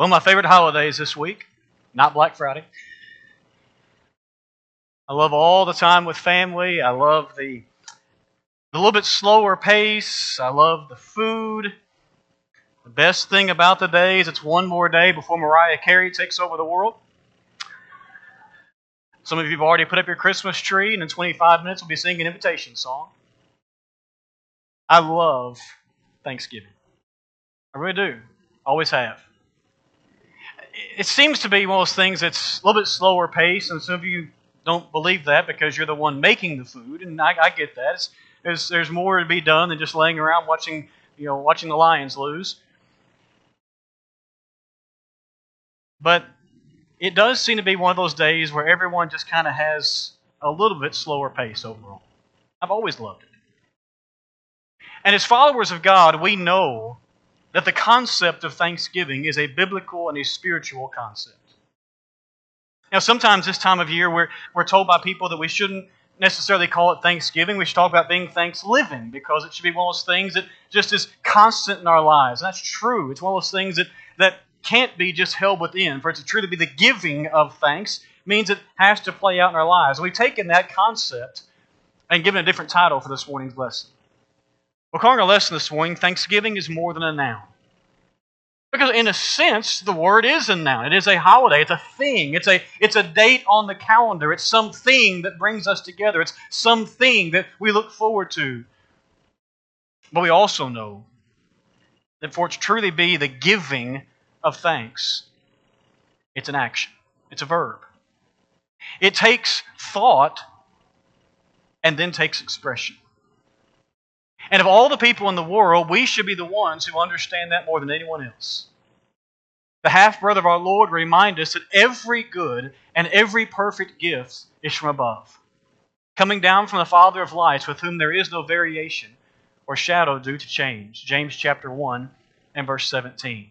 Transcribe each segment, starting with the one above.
One of my favorite holidays this week, not Black Friday. I love all the time with family. I love the, the little bit slower pace. I love the food. The best thing about the day is it's one more day before Mariah Carey takes over the world. Some of you have already put up your Christmas tree, and in 25 minutes we'll be singing an invitation song. I love Thanksgiving. I really do. Always have. It seems to be one of those things that's a little bit slower pace, and some of you don't believe that because you're the one making the food, and I, I get that. there's, there's more to be done than just laying around watching, you know, watching the Lions lose. But it does seem to be one of those days where everyone just kind of has a little bit slower pace overall. I've always loved it. And as followers of God, we know that the concept of thanksgiving is a biblical and a spiritual concept. Now, sometimes this time of year, we're, we're told by people that we shouldn't necessarily call it Thanksgiving. We should talk about being thanks living because it should be one of those things that just is constant in our lives. And that's true. It's one of those things that, that can't be just held within. For it to truly be the giving of thanks means it has to play out in our lives. We've taken that concept and given a different title for this morning's lesson. We're calling our lesson this morning Thanksgiving is more than a noun. Because in a sense, the word is a noun. It is a holiday. It's a thing. It's a, it's a date on the calendar. It's something that brings us together. It's something that we look forward to. But we also know that for it to truly be the giving of thanks, it's an action, it's a verb. It takes thought and then takes expression. And of all the people in the world, we should be the ones who understand that more than anyone else. The half brother of our Lord reminds us that every good and every perfect gift is from above, coming down from the Father of lights, with whom there is no variation or shadow due to change. James chapter 1 and verse 17.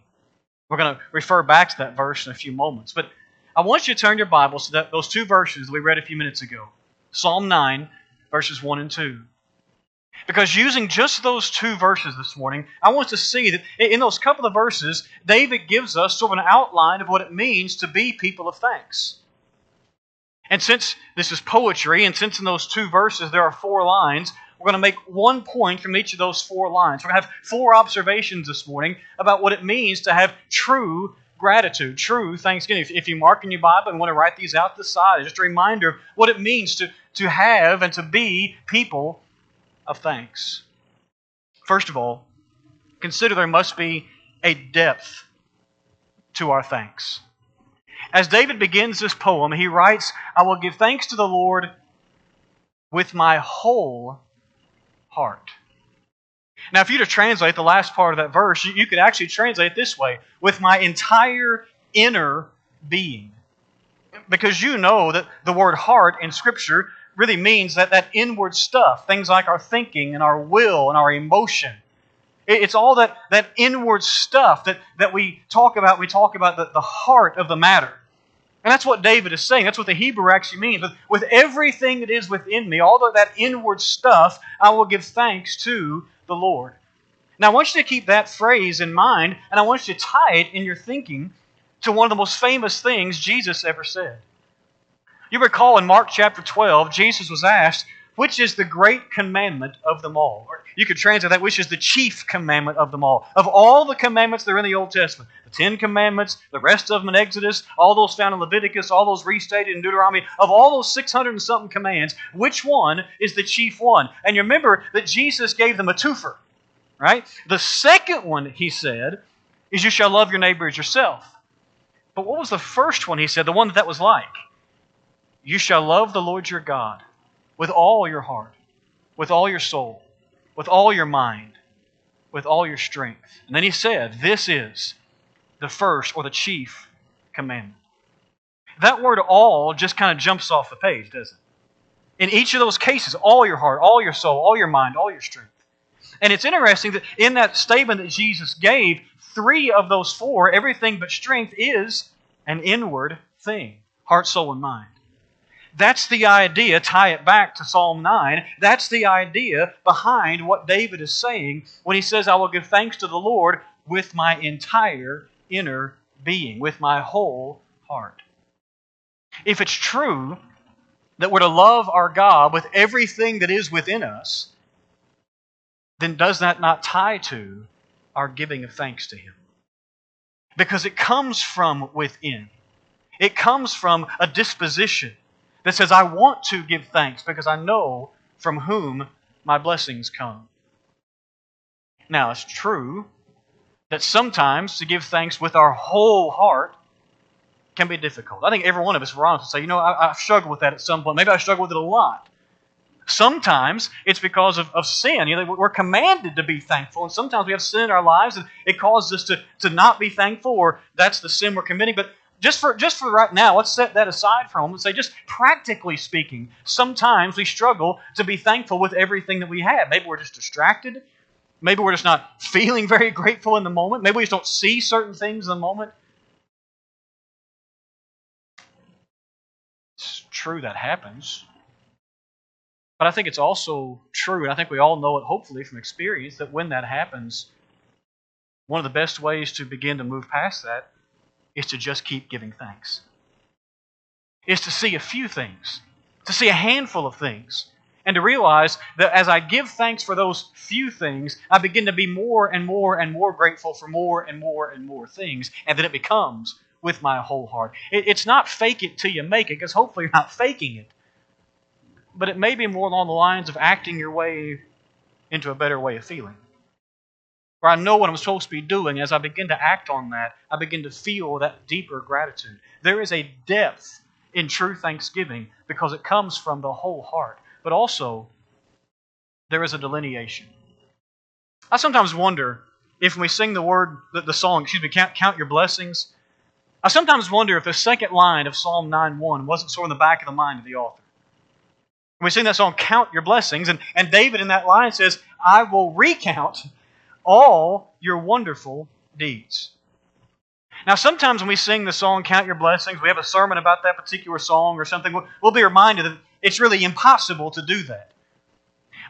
We're going to refer back to that verse in a few moments. But I want you to turn your Bibles to that, those two verses that we read a few minutes ago Psalm 9, verses 1 and 2. Because using just those two verses this morning, I want to see that in those couple of verses, David gives us sort of an outline of what it means to be people of thanks. And since this is poetry, and since in those two verses there are four lines, we're going to make one point from each of those four lines. We're going to have four observations this morning about what it means to have true gratitude, true thanksgiving. If, you mark in your Bible and want to write these out to the side, just a reminder of what it means to, to have and to be people of thanks. First of all, consider there must be a depth to our thanks. As David begins this poem, he writes, I will give thanks to the Lord with my whole heart. Now, if you were to translate the last part of that verse, you could actually translate it this way with my entire inner being. Because you know that the word heart in Scripture really means that, that inward stuff, things like our thinking and our will and our emotion. It's all that, that inward stuff that, that we talk about. We talk about the, the heart of the matter. And that's what David is saying. That's what the Hebrew actually means. With, with everything that is within me, all of that inward stuff, I will give thanks to the Lord. Now, I want you to keep that phrase in mind, and I want you to tie it in your thinking to one of the most famous things Jesus ever said. You recall in Mark chapter 12, Jesus was asked, which is the great commandment of them all? Or you could translate that, which is the chief commandment of them all. Of all the commandments that are in the Old Testament, the Ten Commandments, the rest of them in Exodus, all those found in Leviticus, all those restated in Deuteronomy, of all those 600 and something commands, which one is the chief one? And you remember that Jesus gave them a twofer, right? The second one, he said, is you shall love your neighbor as yourself. But what was the first one he said, the one that that was like? You shall love the Lord your God with all your heart, with all your soul, with all your mind, with all your strength. And then he said, This is the first or the chief commandment. That word all just kind of jumps off the page, doesn't it? In each of those cases, all your heart, all your soul, all your mind, all your strength. And it's interesting that in that statement that Jesus gave, three of those four, everything but strength, is an inward thing heart, soul, and mind. That's the idea, tie it back to Psalm 9. That's the idea behind what David is saying when he says, I will give thanks to the Lord with my entire inner being, with my whole heart. If it's true that we're to love our God with everything that is within us, then does that not tie to our giving of thanks to Him? Because it comes from within. It comes from a disposition that says, I want to give thanks because I know from whom my blessings come. Now, it's true that sometimes to give thanks with our whole heart can be difficult. I think every one of us, we're honest, will say, you know, I, have struggled with that at some point. Maybe I struggle with it a lot. Sometimes it's because of, of sin. You know, we're commanded to be thankful, and sometimes we have sin in our lives, and it causes us to, to not be thankful, or that's the sin we're committing. But just for just for right now, let's set that aside for a moment and say, just practically speaking, sometimes we struggle to be thankful with everything that we have. Maybe we're just distracted. Maybe we're just not feeling very grateful in the moment. Maybe we just don't see certain things in the moment. It's true that happens. But I think it's also true, and I think we all know it hopefully from experience, that when that happens, one of the best ways to begin to move past that is to just keep giving thanks. Is to see a few things, to see a handful of things, and to realize that as I give thanks for those few things, I begin to be more and more and more grateful for more and more and more things, and then it becomes with my whole heart. It's not fake it till you make it, because hopefully you're not faking it. But it may be more along the lines of acting your way into a better way of feeling where I know what I'm supposed to be doing, as I begin to act on that, I begin to feel that deeper gratitude. There is a depth in true thanksgiving because it comes from the whole heart. But also, there is a delineation. I sometimes wonder if when we sing the word, the, the song, excuse me, count, count your blessings, I sometimes wonder if the second line of Psalm 9.1 wasn't sort of in the back of the mind of the author. We sing that song, Count Your Blessings, and, and David in that line says, I will recount all your wonderful deeds. Now, sometimes when we sing the song Count Your Blessings, we have a sermon about that particular song or something, we'll be reminded that it's really impossible to do that.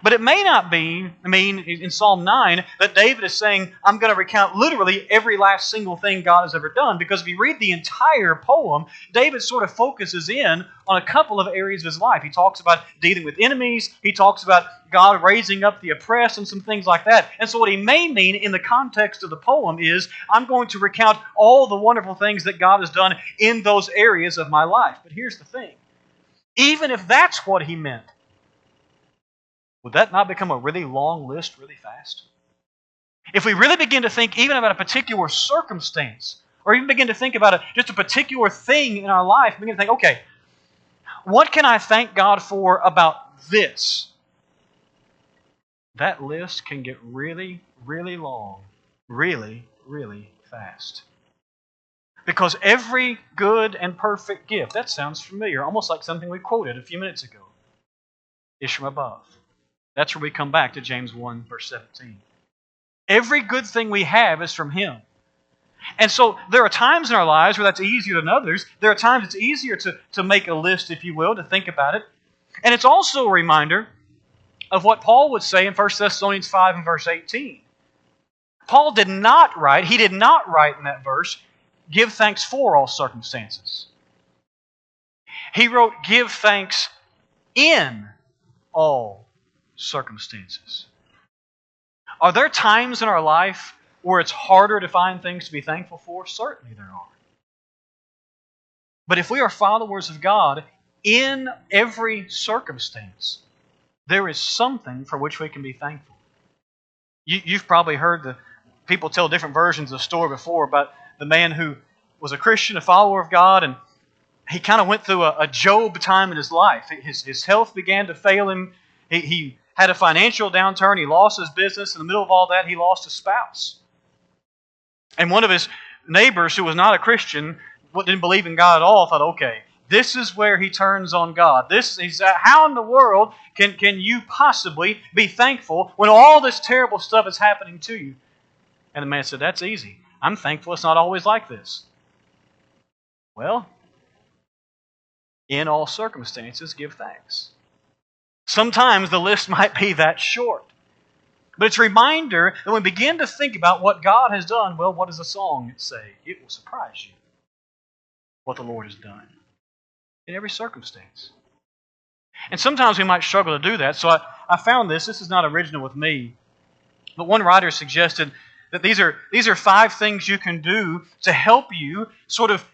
But it may not be, I mean, in Psalm 9, that David is saying, I'm going to recount literally every last single thing God has ever done. Because if you read the entire poem, David sort of focuses in on a couple of areas of his life. He talks about dealing with enemies, he talks about God raising up the oppressed, and some things like that. And so, what he may mean in the context of the poem is, I'm going to recount all the wonderful things that God has done in those areas of my life. But here's the thing even if that's what he meant, would that not become a really long list really fast? If we really begin to think even about a particular circumstance, or even begin to think about a, just a particular thing in our life, begin to think, okay, what can I thank God for about this? That list can get really, really long, really, really fast. Because every good and perfect gift, that sounds familiar, almost like something we quoted a few minutes ago, is from above. That's where we come back to James 1, verse 17. Every good thing we have is from Him. And so there are times in our lives where that's easier than others. There are times it's easier to, to make a list, if you will, to think about it. And it's also a reminder of what Paul would say in 1 Thessalonians 5 and verse 18. Paul did not write, he did not write in that verse, give thanks for all circumstances. He wrote, give thanks in all circumstances. Are there times in our life where it's harder to find things to be thankful for? Certainly there are. But if we are followers of God, in every circumstance, there is something for which we can be thankful. You, have probably heard the people tell different versions of the story before about the man who was a Christian, a follower of God, and he kind of went through a, a, Job time in his life. His, his health began to fail him. He, he had a financial downturn. He lost his business. In the middle of all that, he lost his spouse. And one of his neighbors, who was not a Christian, didn't believe in God at all, thought, okay, this is where he turns on God. This is uh, how in the world can, can you possibly be thankful when all this terrible stuff is happening to you? And the man said, That's easy. I'm thankful it's not always like this. Well, in all circumstances, give thanks. Sometimes the list might be that short. But it's a reminder that when we begin to think about what God has done, well, what does the song say? It will surprise you what the Lord has done in every circumstance. And sometimes we might struggle to do that. So I, I found this. This is not original with me. But one writer suggested that these are, these are five things you can do to help you sort of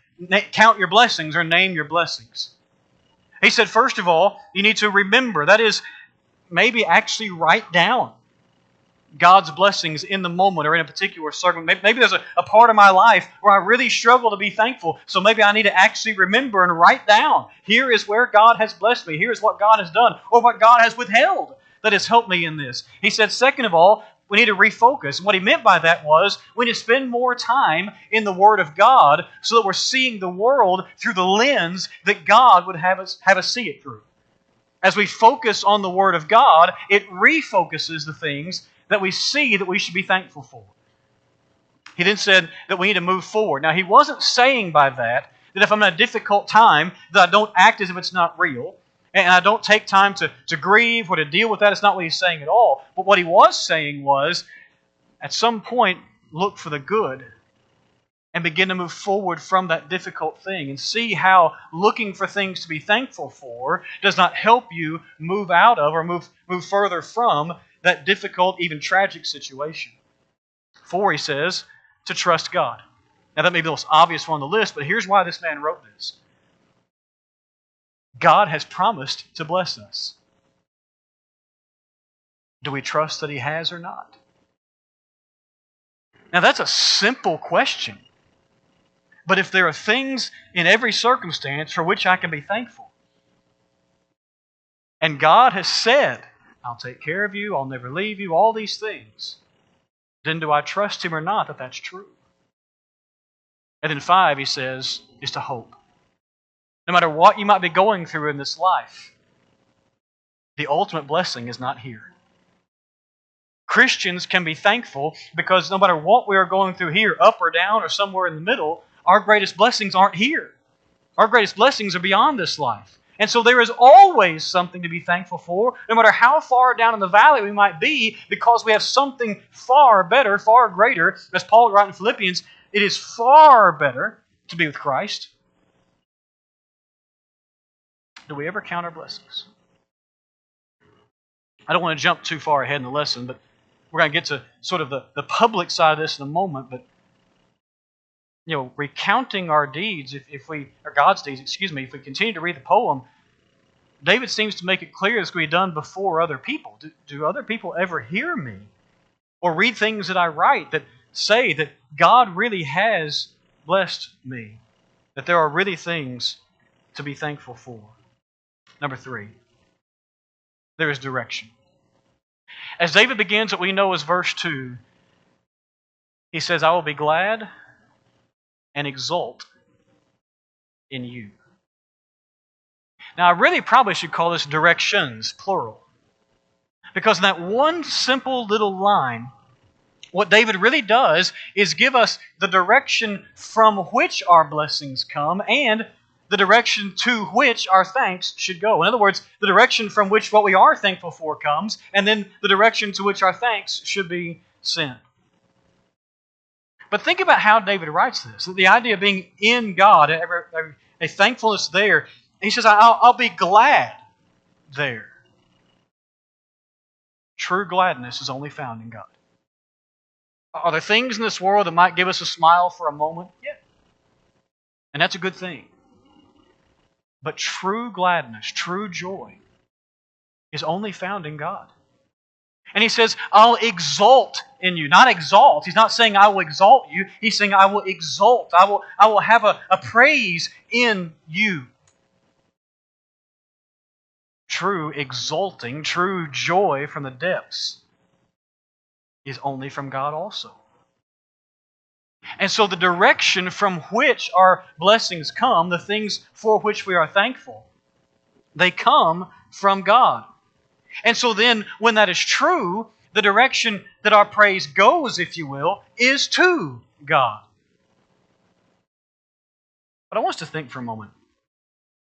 count your blessings or name your blessings. He said, first of all, you need to remember. That is, maybe actually write down God's blessings in the moment or in a particular circumstance. Maybe there's a, a part of my life where I really struggle to be thankful. So maybe I need to actually remember and write down here is where God has blessed me. Here is what God has done or what God has withheld that has helped me in this. He said, second of all, we need to refocus. And what he meant by that was we need to spend more time in the Word of God so that we're seeing the world through the lens that God would have us, have us see it through. As we focus on the Word of God, it refocuses the things that we see that we should be thankful for. He then said that we need to move forward. Now, he wasn't saying by that that if I'm in a difficult time, that I don't act as if it's not real, and I don't take time to, to grieve or to deal with that. It's not what he's saying at all. But what he was saying was, at some point, look for the good and begin to move forward from that difficult thing and see how looking for things to be thankful for does not help you move out of or move, move further from that difficult, even tragic situation. Four, he says, to trust God. Now, that may be the most obvious one on the list, but here's why this man wrote this God has promised to bless us. Do we trust that He has or not? Now, that's a simple question. But if there are things in every circumstance for which I can be thankful, and God has said I'll take care of you, I'll never leave you, all these things, then do I trust him or not that that's true? And then five, he says, is to hope. No matter what you might be going through in this life, the ultimate blessing is not here. Christians can be thankful because no matter what we are going through here, up or down or somewhere in the middle, our greatest blessings aren't here. Our greatest blessings are beyond this life. And so there is always something to be thankful for, no matter how far down in the valley we might be, because we have something far better, far greater. As Paul wrote in Philippians, it is far better to be with Christ. Do we ever count our blessings? I don't want to jump too far ahead in the lesson, but we're going to get to sort of the, the public side of this in a moment. But you know, recounting our deeds, if, if we, or God's deeds, excuse me, if we continue to read the poem, David seems to make it clear going to be done before other people. Do, do other people ever hear me? Or read things that I write that say that God really has blessed me? That there are really things to be thankful for. Number three, there is direction. As David begins what we know as verse 2, he says, I will be glad and exult in you. Now, I really probably should call this directions, plural. Because in that one simple little line, what David really does is give us the direction from which our blessings come and the direction to which our thanks should go. In other words, the direction from which what we are thankful for comes, and then the direction to which our thanks should be sent. But think about how David writes this. The idea of being in God, a thankfulness there. He says, I'll, I'll be glad there. True gladness is only found in God. Are there things in this world that might give us a smile for a moment? Yeah. And that's a good thing. But true gladness, true joy, is only found in God. And he says, I'll exult in you. Not exalt. He's not saying I will exalt you. He's saying I will exult. I will, I will have a, a praise in you. True exulting, true joy from the depths is only from God also. And so the direction from which our blessings come, the things for which we are thankful, they come from God. And so then, when that is true, the direction that our praise goes, if you will, is to God. But I want us to think for a moment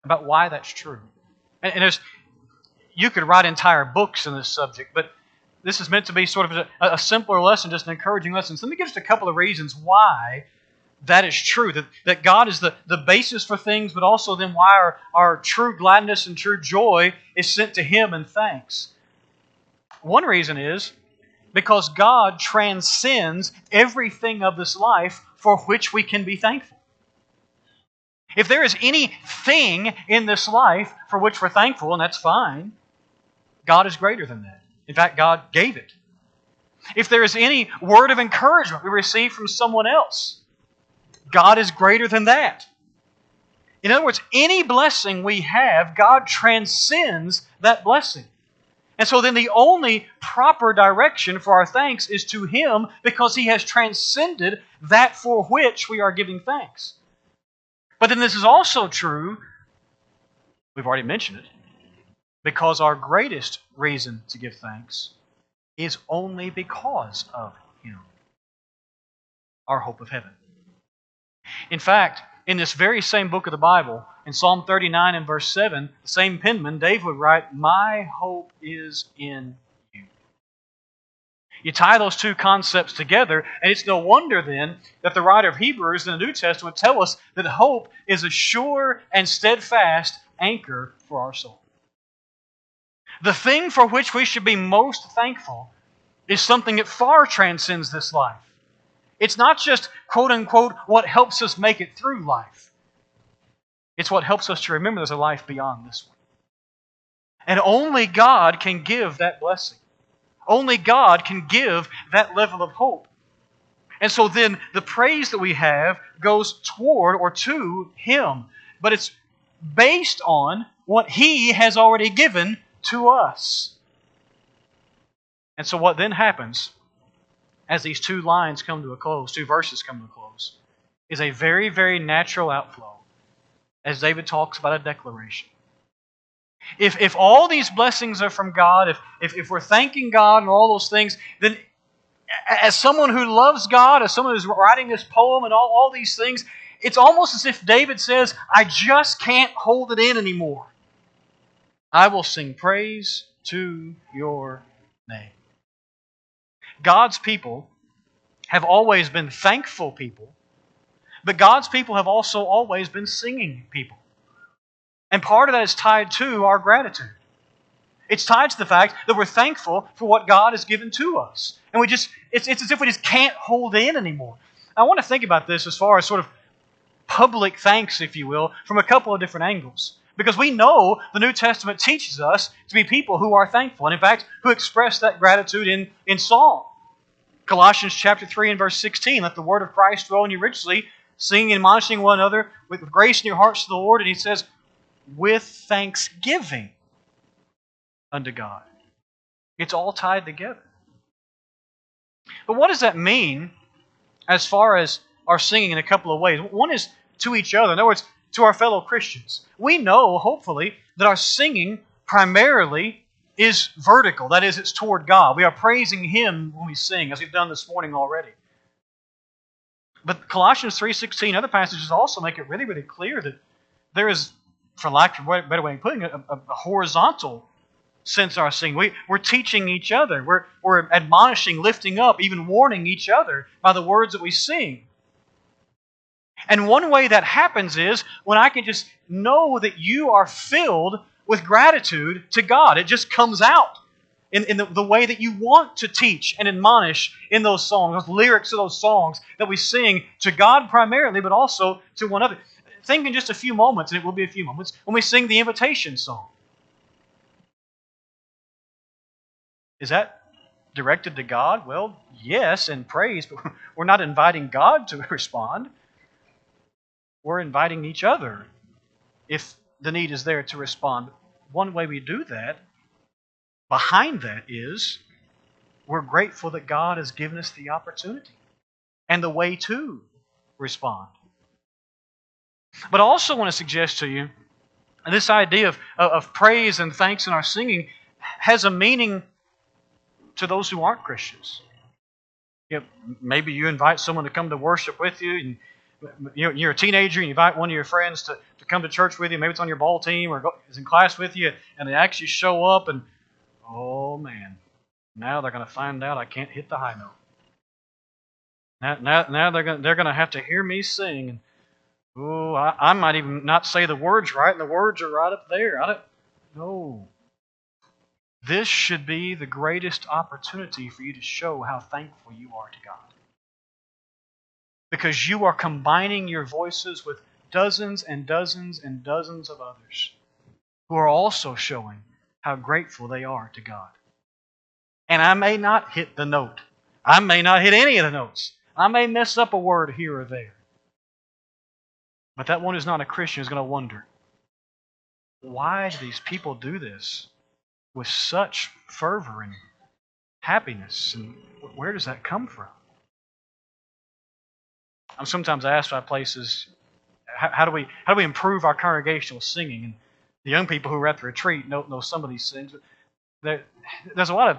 about why that's true. And, and there's, you could write entire books on this subject, but this is meant to be sort of a, a simpler lesson, just an encouraging lesson. So let me give just a couple of reasons why that is true, that, that God is the, the basis for things, but also then why our, our true gladness and true joy is sent to Him in thanks. One reason is because God transcends everything of this life for which we can be thankful. If there is anything in this life for which we're thankful, and that's fine, God is greater than that. In fact, God gave it. If there is any word of encouragement we receive from someone else, God is greater than that. In other words, any blessing we have, God transcends that blessing. And so then the only proper direction for our thanks is to Him because He has transcended that for which we are giving thanks. But then this is also true, we've already mentioned it, because our greatest reason to give thanks is only because of Him, our hope of heaven. In fact, in this very same book of the Bible, in Psalm 39 and verse 7, the same penman, David would write, My hope is in you. You tie those two concepts together, and it's no wonder then that the writer of Hebrews in the New Testament tell us that hope is a sure and steadfast anchor for our soul. The thing for which we should be most thankful is something that far transcends this life. It's not just, quote unquote, what helps us make it through life. It's what helps us to remember there's a life beyond this one. And only God can give that blessing. Only God can give that level of hope. And so then the praise that we have goes toward or to Him. But it's based on what He has already given to us. And so what then happens as these two lines come to a close, two verses come to a close, is a very, very natural outflow as David talks about a declaration. If, if all these blessings are from God, if, if, if we're thanking God and all those things, then as someone who loves God, as someone who's writing this poem and all, all these things, it's almost as if David says, I just can't hold it in anymore. I will sing praise to your name. God's people have always been thankful people, but God's people have also always been singing people. And part of that is tied to our gratitude. It's tied to the fact that we're thankful for what God has given to us. And we just, it's, it's as if we just can't hold in anymore. I want to think about this as far as sort of public thanks, if you will, from a couple of different angles. Because we know the New Testament teaches us to be people who are thankful, and in fact, who express that gratitude in, in song. Colossians chapter 3 and verse 16, let the word of Christ dwell in you richly, singing and admonishing one another with grace in your hearts to the Lord. And he says, with thanksgiving unto God. It's all tied together. But what does that mean as far as our singing in a couple of ways? One is to each other. In other words, to our fellow Christians. We know, hopefully, that our singing primarily is vertical. That is, it's toward God. We are praising Him when we sing, as we've done this morning already. But Colossians 3.16, other passages also make it really, really clear that there is, for lack of a better way of putting it, a, a horizontal sense our singing. We, we're teaching each other. We're, we're admonishing, lifting up, even warning each other by the words that we sing. And one way that happens is when I can just know that you are filled with gratitude to God. It just comes out in, in the, the way that you want to teach and admonish in those songs, those lyrics of those songs that we sing to God primarily, but also to one another. Think in just a few moments, and it will be a few moments, when we sing the invitation song. Is that directed to God? Well, yes, in praise, but we're not inviting God to respond we're inviting each other if the need is there to respond. One way we do that, behind that, is we're grateful that God has given us the opportunity and the way to respond. But I also want to suggest to you this idea of, of praise and thanks in our singing has a meaning to those who aren't Christians. You know, maybe you invite someone to come to worship with you, and you're a teenager and you invite one of your friends to, to come to church with you. Maybe it's on your ball team or is in class with you, and they actually show up and, oh man, Now they're going to find out I can't hit the high note. Now, now, now they're going they're going to have to hear me sing. And, oh, I, I might even not say the words right, and the words are right up there. I don't. No. This should be the greatest opportunity for you to show how thankful you are to God. Because you are combining your voices with dozens and dozens and dozens of others who are also showing how grateful they are to God. And I may not hit the note. I may not hit any of the notes. I may mess up a word here or there. But that one who's not a Christian is going to wonder why do these people do this? with such fervor and happiness. And where does that come from? I'm sometimes asked by places, how, how, do we how do we improve our congregational singing? And the young people who are at the retreat know, know some of these things. But there, there's a lot of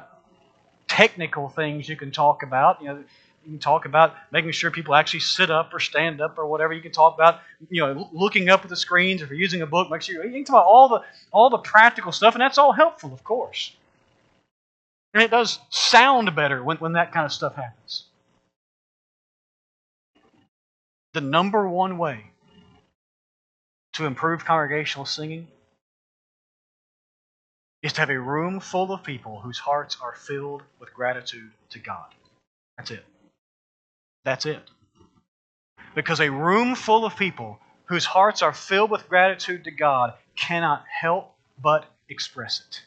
technical things you can talk about. You know, you can talk about making sure people actually sit up or stand up or whatever. You can talk about you know looking up at the screens. If you're using a book, make sure you can talk about all the all the practical stuff, and that's all helpful, of course. And it does sound better when, when that kind of stuff happens. The number one way to improve congregational singing is to have a room full of people whose hearts are filled with gratitude to God. That's it. That's it. Because a room full of people whose hearts are filled with gratitude to God cannot help but express it.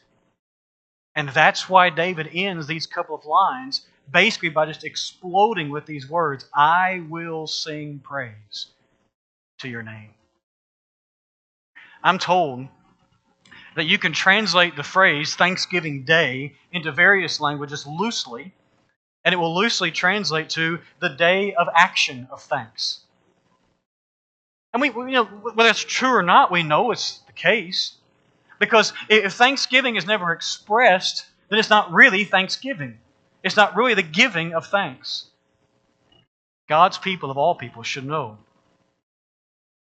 And that's why David ends these couple of lines basically by just exploding with these words I will sing praise to your name. I'm told that you can translate the phrase Thanksgiving Day into various languages loosely and it will loosely translate to the day of action of thanks. And we, you know, whether it's true or not, we know it's the case. Because if thanksgiving is never expressed, then it's not really thanksgiving. It's not really the giving of thanks. God's people, of all people, should know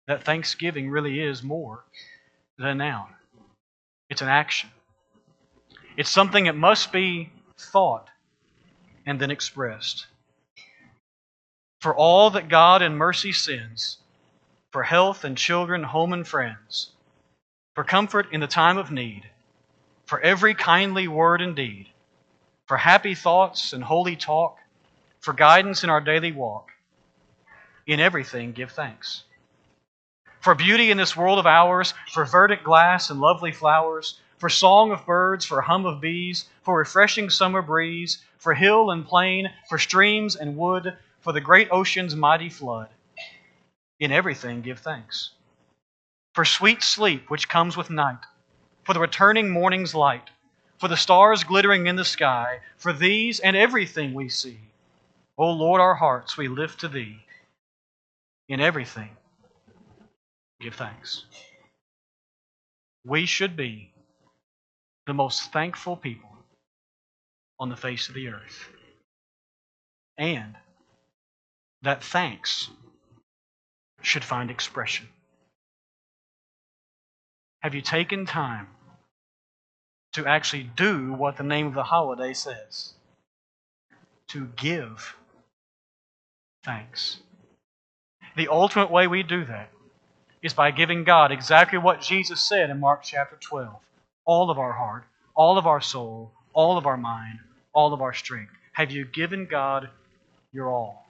that thanksgiving really is more than a noun, it's an action. It's something that must be thought and then expressed. For all that God in mercy sends, for health and children, home and friends, for comfort in the time of need, for every kindly word and deed, for happy thoughts and holy talk, for guidance in our daily walk. In everything, give thanks. For beauty in this world of ours, for verdant glass and lovely flowers, for song of birds, for hum of bees, for refreshing summer breeze, for hill and plain, for streams and wood, for the great ocean's mighty flood. In everything give thanks. For sweet sleep which comes with night, for the returning morning's light, for the stars glittering in the sky, for these and everything we see. O Lord, our hearts we lift to Thee. In everything give thanks. We should be the most thankful people on the face of the earth. And that thanks should find expression. Have you taken time to actually do what the name of the holiday says? To give thanks. The ultimate way we do that is by giving God exactly what Jesus said in Mark chapter 12 all of our heart, all of our soul, all of our mind, all of our strength? Have you given God your all?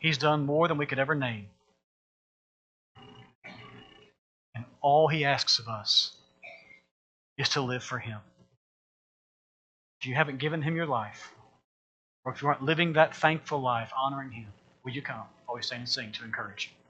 He's done more than we could ever name. And all He asks of us is to live for Him. If you haven't given Him your life, or if you aren't living that thankful life honoring Him, will you come? Always stand and sing to encourage you.